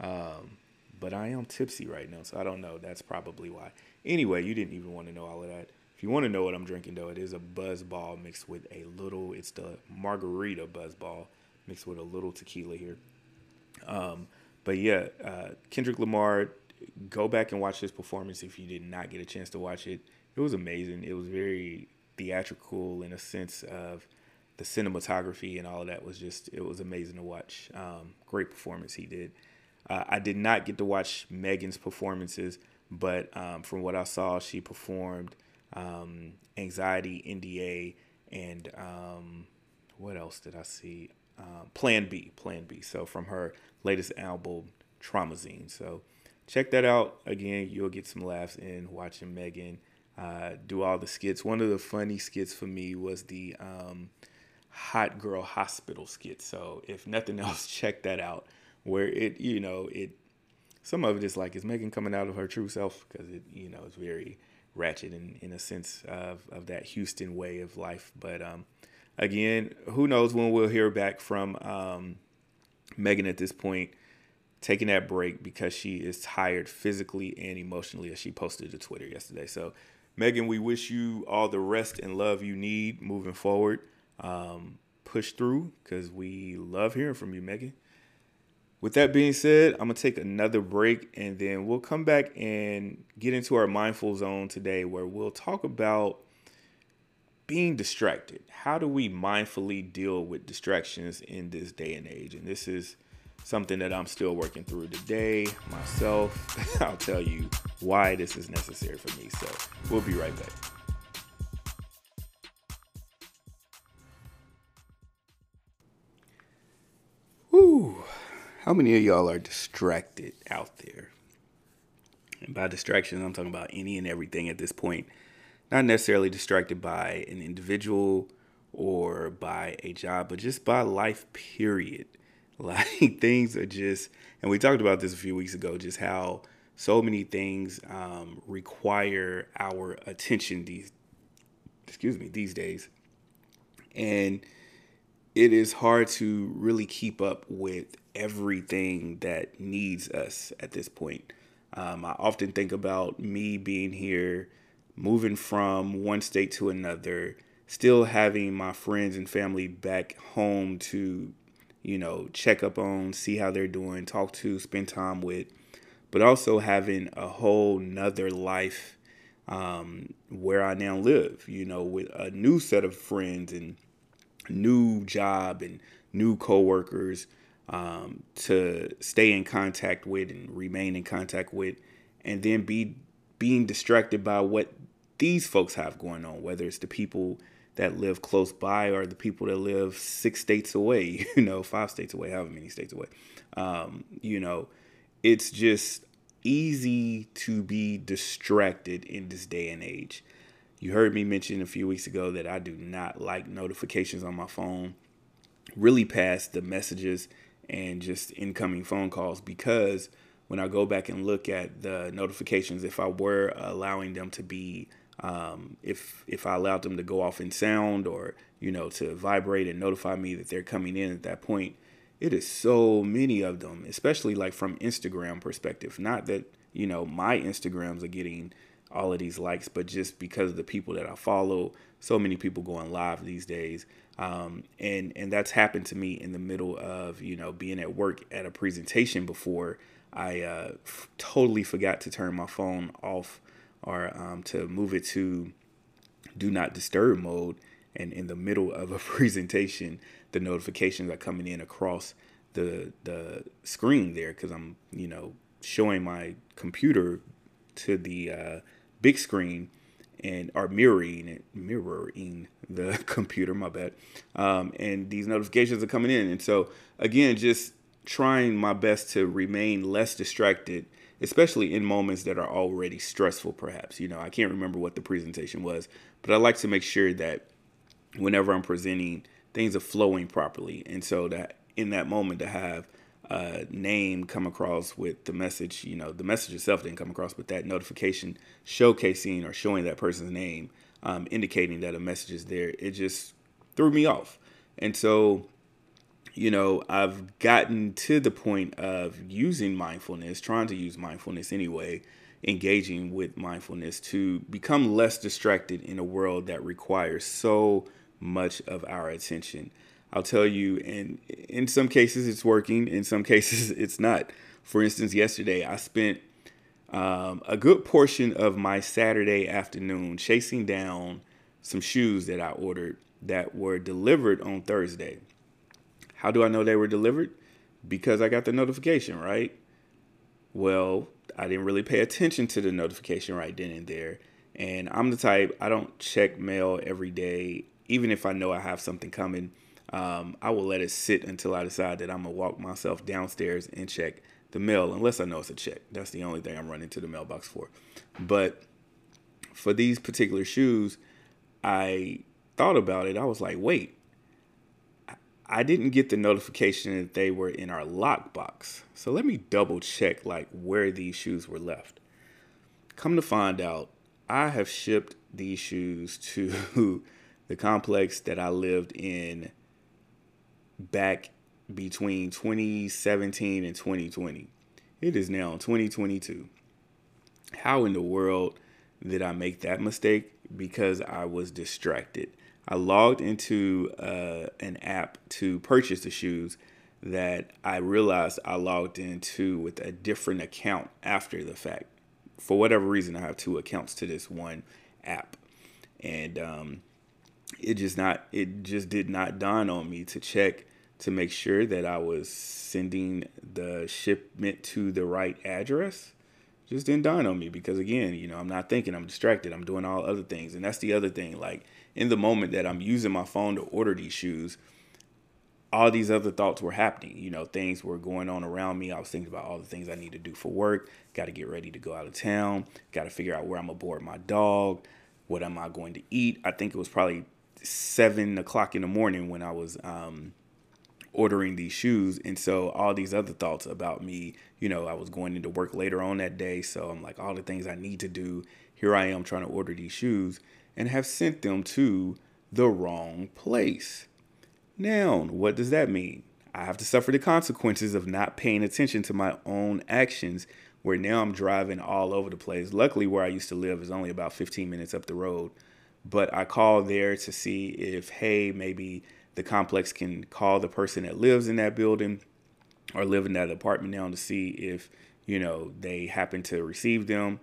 Um, but I am tipsy right now, so I don't know. That's probably why. Anyway, you didn't even want to know all of that. If you want to know what I'm drinking, though, it is a Buzz Ball mixed with a little. It's the margarita Buzz Ball mixed with a little tequila here. Um, but yeah, uh, Kendrick Lamar, go back and watch his performance if you did not get a chance to watch it. It was amazing. It was very theatrical in a sense of the cinematography and all of that was just it was amazing to watch. Um, great performance he did. Uh, I did not get to watch Megan's performances, but um, from what I saw, she performed um, Anxiety, NDA, and um, what else did I see? Uh, Plan B, Plan B. So from her latest album, Traumazine. So check that out. Again, you'll get some laughs in watching Megan uh, do all the skits. One of the funny skits for me was the um, Hot Girl Hospital skit. So if nothing <laughs> else, check that out. Where it, you know, it some of it is like is Megan coming out of her true self because it, you know, it's very ratchet in in a sense of of that Houston way of life. But um, again, who knows when we'll hear back from um, Megan at this point, taking that break because she is tired physically and emotionally, as she posted to Twitter yesterday. So, Megan, we wish you all the rest and love you need moving forward. Um, push through because we love hearing from you, Megan. With that being said, I'm gonna take another break and then we'll come back and get into our mindful zone today where we'll talk about being distracted. How do we mindfully deal with distractions in this day and age? And this is something that I'm still working through today myself. <laughs> I'll tell you why this is necessary for me. So we'll be right back. How many of y'all are distracted out there? And by distraction, I'm talking about any and everything at this point not necessarily distracted by an individual or by a job, but just by life, period. <laughs> Like things are just, and we talked about this a few weeks ago, just how so many things um, require our attention these, excuse me, these days, and it is hard to really keep up with everything that needs us at this point. Um, I often think about me being here moving from one state to another, still having my friends and family back home to, you know, check up on, see how they're doing, talk to, spend time with, but also having a whole nother life um, where I now live, you know, with a new set of friends and new job and new coworkers um, to stay in contact with and remain in contact with, and then be being distracted by what these folks have going on, whether it's the people that live close by or the people that live six states away, <laughs> you know, five states away, however many states away. Um, you know, it's just easy to be distracted in this day and age. You heard me mention a few weeks ago that I do not like notifications on my phone, really past the messages and just incoming phone calls because when I go back and look at the notifications, if I were allowing them to be um, if if I allowed them to go off in sound or you know to vibrate and notify me that they're coming in at that point, it is so many of them, especially like from Instagram perspective. Not that you know my Instagrams are getting all of these likes, but just because of the people that I follow, so many people going live these days. Um, and and that's happened to me in the middle of you know being at work at a presentation before I uh, f- totally forgot to turn my phone off or um, to move it to do not disturb mode. And in the middle of a <laughs> presentation, the notifications are coming in across the the screen there because I'm you know showing my computer to the uh, big screen and are mirroring it, mirroring the <laughs> computer. My bad. Um, and these notifications are coming in, and so again, just trying my best to remain less distracted especially in moments that are already stressful, perhaps. You know, I can't remember what the presentation was, but I like to make sure that whenever I'm presenting, things are flowing properly. And so that in that moment to have a name come across with the message, you know, the message itself didn't come across, but that notification showcasing or showing that person's name, um, indicating that a message is there, it just threw me off. And so, you know, I've gotten to the point of using mindfulness, trying to use mindfulness anyway, engaging with mindfulness to become less distracted in a world that requires so much of our attention. I'll tell you, and in some cases it's working, in some <laughs> cases it's not. For instance, yesterday I spent um, a good portion of my Saturday afternoon chasing down some shoes that I ordered that were delivered on Thursday. How do I know they were delivered? Because I got the notification, right? Well, I didn't really pay attention to the notification right then and there. And I'm the type, I don't check mail every day, even if I know I have something coming. Um, I will let it sit until I decide that I'm gonna walk myself downstairs and check the mail, unless I know it's a check. That's the only thing I'm running to the mailbox for. But for these particular shoes, I thought about it. I was like, wait, I didn't get the notification that they were in our lockbox. So let me double check like where these shoes were left. Come to find out, I have shipped these shoes <laughs> to the complex that I lived in back between 2017 and 2020. It is now 2022. How in the world did I make that mistake? Because I was distracted. I logged into uh, an app to purchase the shoes that I realized I logged into with a different account after the fact. For whatever reason, I have two accounts to this one app, and um, it just not it just did not dawn on me to check to make sure that I was sending the shipment to the right address just didn't dawn on me because again, you know, I'm not thinking, I'm distracted, I'm doing all other things. And that's the other thing. Like in the moment that I'm using my phone to order these shoes, all these other thoughts were happening. You know, things were going on around me. I was thinking about all the things I need to do for work, got to get ready to go out of town, got to figure out where I'm gonna board my dog, what am I going to eat. I think it was probably seven o'clock in the morning when I was um, ordering these shoes. And so all these other thoughts about me, you know, I was going into work later on that day. So I'm like, all the things I need to do. Here I am trying to order these shoes and have sent them to the wrong place. Now, what does that mean? I have to suffer the consequences of not paying attention to my own actions, where now I'm driving all over the place. Luckily, where I used to live is only about 15 minutes up the road. But I called there to see if, hey, maybe the complex can call the person that lives in that building or live in that apartment now to see if you know they happen to receive them.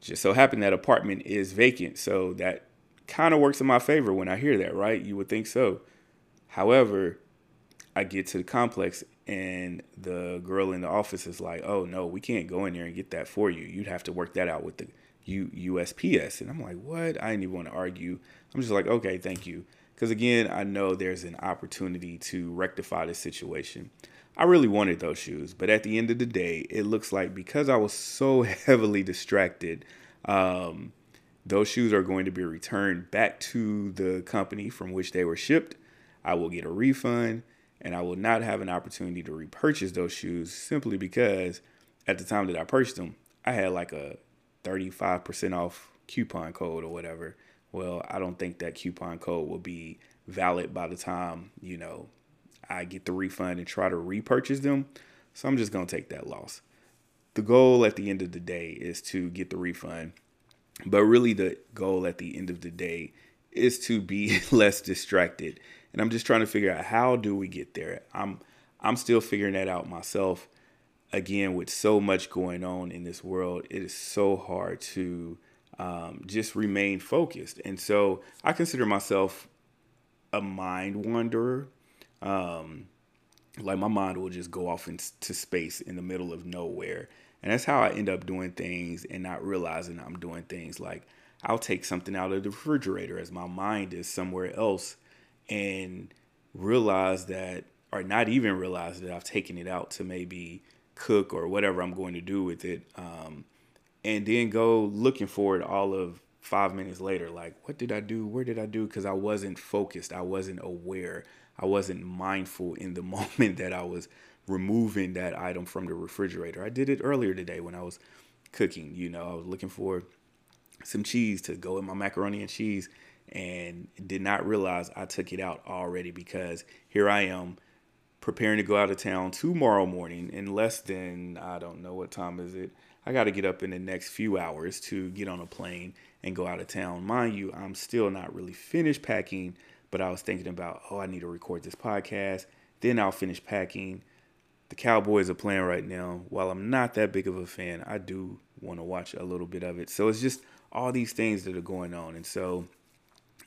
Just so happen that apartment is vacant so that kind of works in my favor when i hear that right? You would think so. However i get to the complex and the girl in the office is like oh no we can't go in there and get that for you. You'd have to work that out with the U- usps and i'm like what i didn't even want to argue i'm just like okay thank you because again, I know there's an opportunity to rectify the situation. I really wanted those shoes, but at the end of the day, it looks like because I was so <laughs> heavily distracted, um, those shoes are going to be returned back to the company from which they were shipped. I will get a refund and I will not have an opportunity to repurchase those shoes simply because at the time that I purchased them, I had like a 35% off coupon code or whatever well, I don't think that coupon code will be valid by the time, you know, I get the refund and try to repurchase them. So I'm just going to take that loss. The goal at the end of the day is to get the refund. But really, the goal at the end of the day is to be <laughs> less distracted. And I'm just trying to figure out how do we get there. I'm I'm still figuring that out myself. Again, with so much going on in this world, it is so hard to um, just remain focused. And so I consider myself a mind wanderer. Um, like my mind will just go off into space in the middle of nowhere. And that's how I end up doing things and not realizing I'm doing things. Like I'll take something out of the refrigerator as my mind is somewhere else and realize that, or not even realize that I've taken it out to maybe cook or whatever I'm going to do with it. Um, and then go looking for it all of five minutes later like what did i do where did i do because i wasn't focused i wasn't aware I wasn't mindful in the <laughs> moment that I was removing that item from the refrigerator. I did it earlier today when I was cooking. You know, I was looking for some cheese to go in my macaroni and cheese and did not realize I took it out already because here I am preparing to go out of town tomorrow morning in less than I don't know what time is it. I got to get up in the next few hours to get on a plane and go out of town. Mind you, I'm still not really finished packing, but I was thinking about, oh, I need to record this podcast. Then I'll finish packing. The Cowboys are playing right now. While I'm not that big of a fan, I do want to watch a little bit of it. So it's just all these things that are going on. And so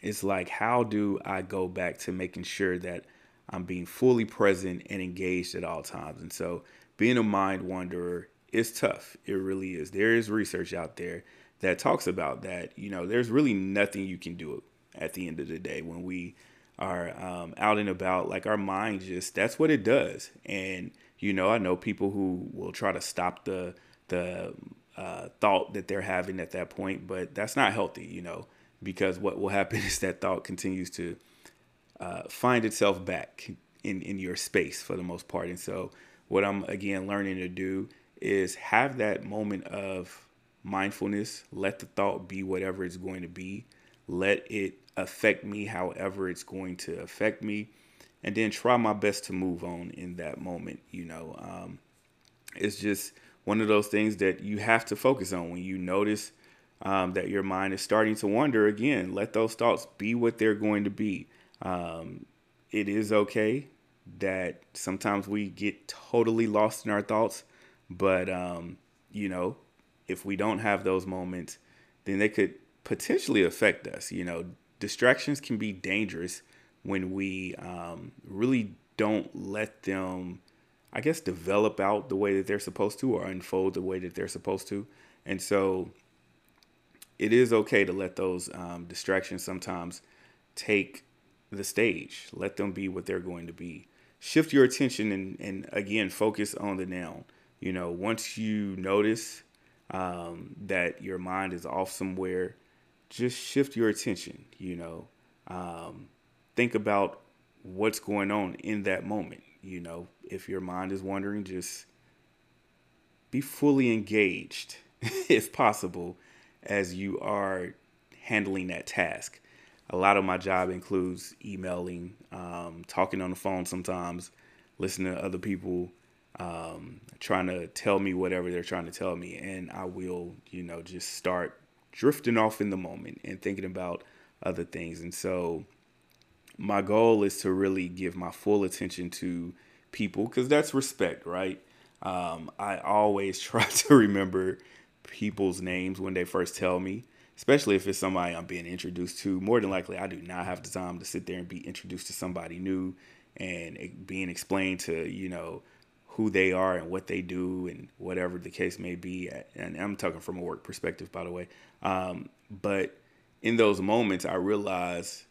it's like, how do I go back to making sure that I'm being fully present and engaged at all times? And so being a mind wanderer is tough. It really is. There is research out there that talks about that. You know, there's really nothing you can do at the end of the day when we are um, out and about. Like our mind just that's what it does. And you know, I know people who will try to stop the the uh, thought that they're having at that point, but that's not healthy. You know, because what will happen <laughs> is that thought continues to uh, find itself back in in your space for the most part. And so, what I'm again learning to do is have that moment of mindfulness. Let the thought be whatever it's going to be. Let it affect me however it's going to affect me. And then try my best to move on in that moment. You know, um, it's just one of those things that you have to focus on when you notice um, that your mind is starting to wander again. Let those thoughts be what they're going to be. Um, it is okay that sometimes we get totally lost in our thoughts, but um, you know, if we don't have those moments, then they could potentially affect us. You know, distractions can be dangerous when we um, really don't let them, I guess, develop out the way that they're supposed to or unfold the way that they're supposed to. And so it is okay to let those um, distractions sometimes take the stage, let them be what they're going to be. Shift your attention and, and again, focus on the noun. You know, once you notice um, that your mind is off somewhere, just shift your attention. You know, um, think about what's going on in that moment. You know, if your mind is wandering, just be fully engaged, <laughs> if possible, as you are handling that task. A lot of my job includes emailing, um, talking on the phone sometimes, listening to other people um, trying to tell me whatever they're trying to tell me, and I will, you know, just start drifting off in the moment and thinking about other things. And so, my goal is to really give my full attention to people because that's respect, right? Um, I always <laughs> try to remember people's names when they first tell me, especially if it's somebody I'm being introduced to. More than likely, I do not have the time to sit there and be introduced to somebody new and being explained to, you know, who they are and what they do and whatever the case may be. And I'm talking from a work perspective, by the way. Um, but in those moments, I realize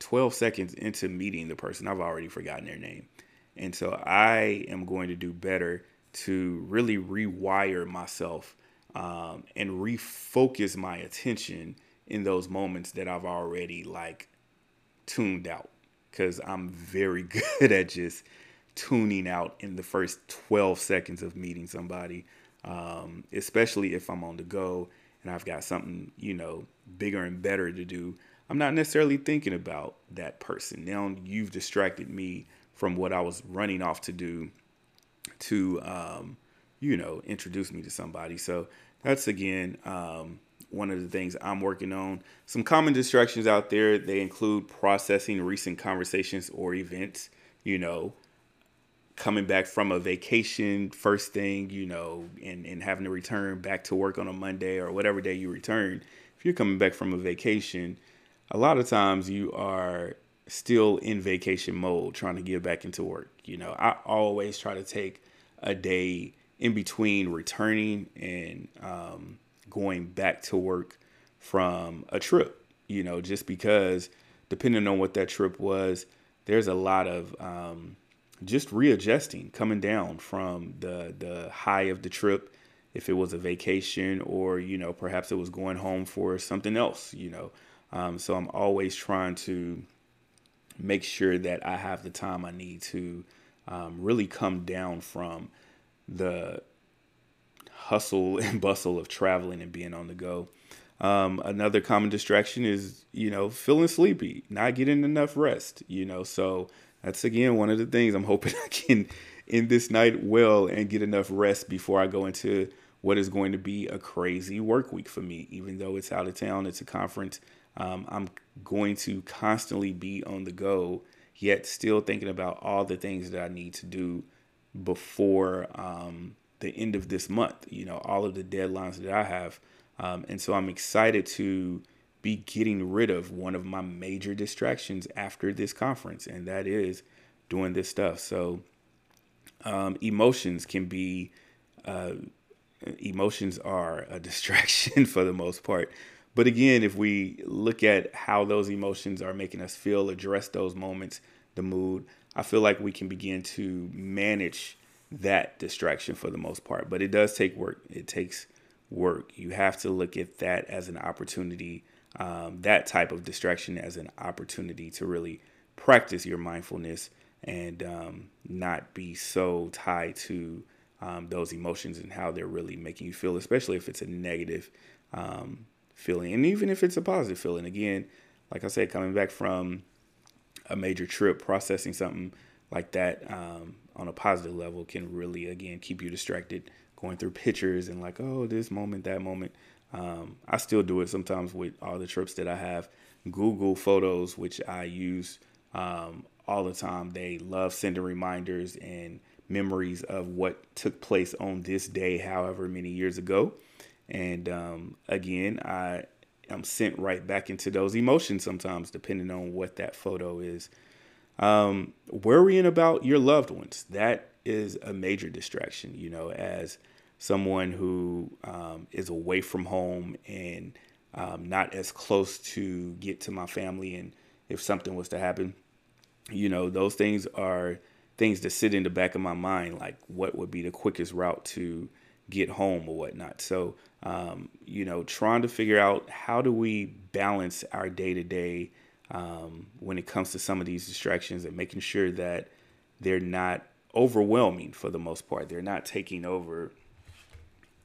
12 seconds into meeting the person, I've already forgotten their name. And so I am going to do better to really rewire myself um, and refocus my attention in those moments that I've already like tuned out because I'm very <laughs> good at just tuning out in the first 12 seconds of meeting somebody, um, especially if I'm on the go and I've got something, you know, bigger and better to do. I'm not necessarily thinking about that person. Now you've distracted me from what I was running off to do to, um, you know, introduce me to somebody. So that's again um, one of the things I'm working on. Some common distractions out there, they include processing recent conversations or events, you know, coming back from a vacation first thing, you know, and, and having to return back to work on a Monday or whatever day you return, if you're coming back from a vacation, a lot of times you are still in vacation mode trying to get back into work. You know, I always try to take a day in between returning and um, going back to work from a trip, you know, just because depending on what that trip was, there's a lot of um, just readjusting, coming down from the the high of the trip, if it was a vacation or you know perhaps it was going home for something else, you know. Um, so I'm always trying to make sure that I have the time I need to um, really come down from the hustle <laughs> and bustle of traveling and being on the go. Um, another common distraction is, you know, feeling sleepy, not getting enough rest, you know. So that's again one of the things I'm <laughs> hoping I can end this night well and get enough rest before I go into what is going to be a crazy work week for me. Even though it's out of town, it's a conference, um, I'm going to constantly be on the go, yet still thinking about all the things that I need to do before um, the end of this month. You know, all of the deadlines that I have. Um, and so I'm excited to be getting rid of one of my major distractions after this conference, and that is doing this stuff. So, um, emotions can be, uh, emotions are a <laughs> distraction for the most part. But again, if we look at how those emotions are making us feel, address those moments, the mood, I feel like we can begin to manage that distraction for the most part. But it does take work. It takes work. You have to look at that as an opportunity, um, that type of distraction as an opportunity to really practice your mindfulness and um, not be so tied to um, those emotions and how they're really making you feel, especially if it's a negative um, feeling. And even if it's a positive feeling, again, like I said, coming back from a major trip, processing something like that um, on a positive level can really, again, keep you distracted going through pictures and like, oh, this moment, that moment. Um, I still do it sometimes with all the trips that I have. Google Photos, which I use um, all the time, they love sending reminders and memories of what took place on this day, however many years ago. And um, again, I am sent right back into those emotions sometimes, depending on what that photo is. Um, worrying about your loved ones, that is a major distraction, you know, as someone who um, is away from home and um, not as close to get to my family. And if something was to happen, you know, those things are things that sit in the back of my mind, like what would be the quickest route to get home or whatnot. So, um, you know, trying to figure out how do we balance our day to day when it comes to some of these distractions and making sure that they're not overwhelming for the most part. They're not taking over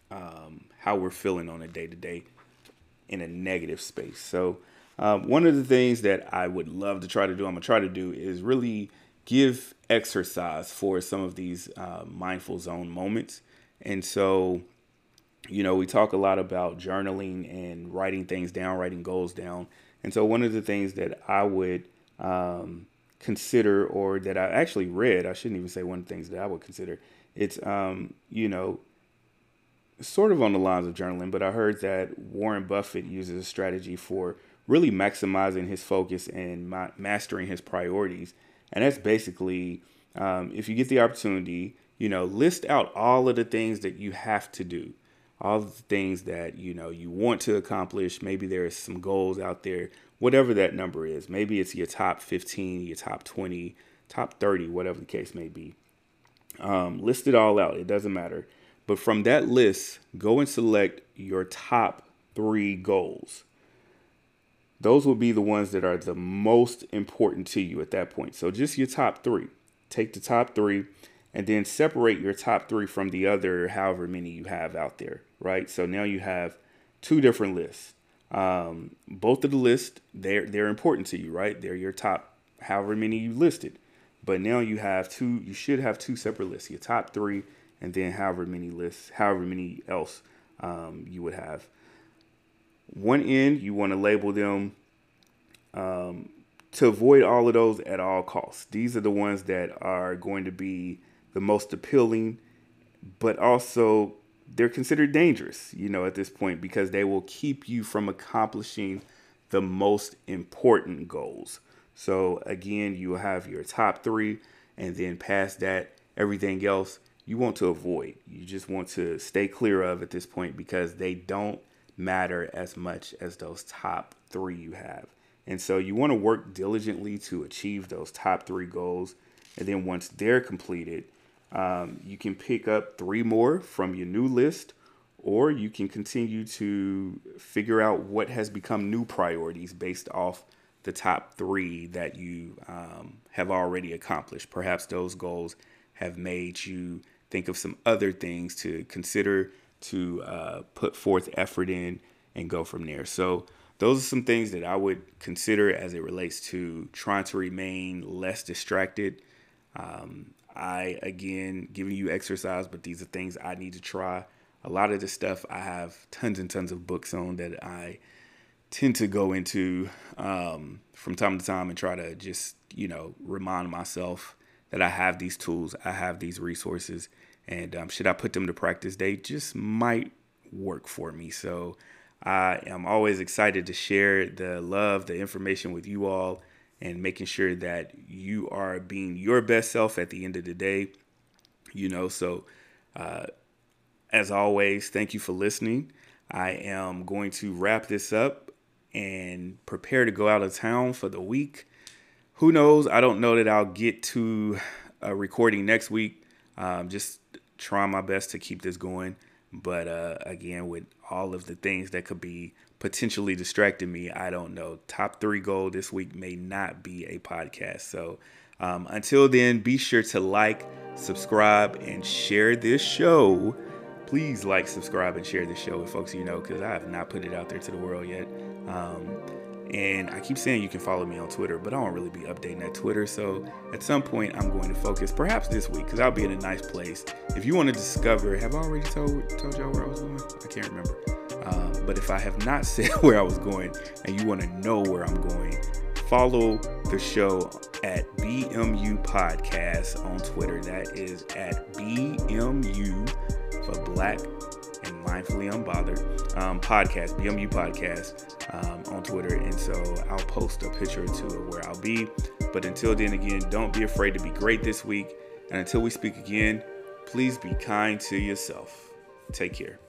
um, how we're feeling on a day to day in a negative space. So, um, one of the things that I would love to try to do, I'm gonna try to do, is really give exercise for some of these uh, mindful zone moments. And so, you know, we talk a lot about journaling and writing things down, writing goals down. And so, one of the things that I would um, consider, or that I actually read, I shouldn't even say one of the things that I would consider, it's, um, you know, sort of on the lines of journaling, but I heard that Warren Buffett uses a strategy for really maximizing his focus and ma- mastering his priorities. And that's basically um, if you get the opportunity, you know, list out all of the things that you have to do, all the things that, you know, you want to accomplish. Maybe there's some goals out there, whatever that number is. Maybe it's your top 15, your top 20, top 30, whatever the case may be. Um, list it all out. It doesn't matter. But from that list, go and select your top three goals. Those will be the ones that are the most important to you at that point. So just your top three. Take the top three and then separate your top three from the other however many you have out there, right? So now you have two different lists. Um, both of the lists, they're they're important to you, right? They're your top however many you listed. But now you have two, you should have two separate lists, your top three and then however many lists, however many else um, you would have. One end, you want to label them um, to avoid all of those at all costs. These are the ones that are going to be the most appealing, but also they're considered dangerous, you know, at this point because they will keep you from accomplishing the most important goals. So again, you have your top three, and then past that, everything else you want to avoid. You just want to stay clear of at this point because they don't matter as much as those top three you have. And so you want to work diligently to achieve those top three goals. And then once they're completed, um, you can pick up three more from your new list, or you can continue to figure out what has become new priorities based off the top three that you um, have already accomplished. Perhaps those goals have made you think of some other things to consider to uh, put forth effort in and go from there. So, those are some things that I would consider as it relates to trying to remain less distracted. Um, I, again, giving you exercise, but these are things I need to try. A lot of the stuff I have tons and tons of books on that I tend to go into um, from time to time and try to just, you know, remind myself that I have these tools, I have these resources, and um, should I put them to practice, they just might work for me. So I am always excited to share the love, the information with you all, and making sure that you are being your best self at the end of the day. You know, so uh, as always, thank you for listening. I am going to wrap this up and prepare to go out of town for the week. Who knows? I don't know that I'll get to a recording next week. Um, just trying my best to keep this going. But uh, again, with all of the things that could be potentially distracting me, I don't know. Top three goal this week may not be a podcast. So um, until then, be sure to like, subscribe, and share this show. Please like, subscribe, and share this show with folks you know because I have not put it out there to the world yet. Um, and I keep saying you can follow me on Twitter, but I don't really be updating that Twitter. So at some point, I'm going to focus, perhaps this week, because I'll be in a nice place. If you want to discover, have I already told told y'all where I was going? I can't remember. Um, but if I have not <laughs> said where I was going, and you want to know where I'm going, follow the show at BMU Podcast on Twitter. That is at BMU for Black and Mindfully Unbothered um, podcast, BMU Podcast um, on Twitter. And so I'll post a picture or two of where I'll be. But until then, again, don't be afraid to be great this week. And until we speak again, please be kind to yourself. Take care.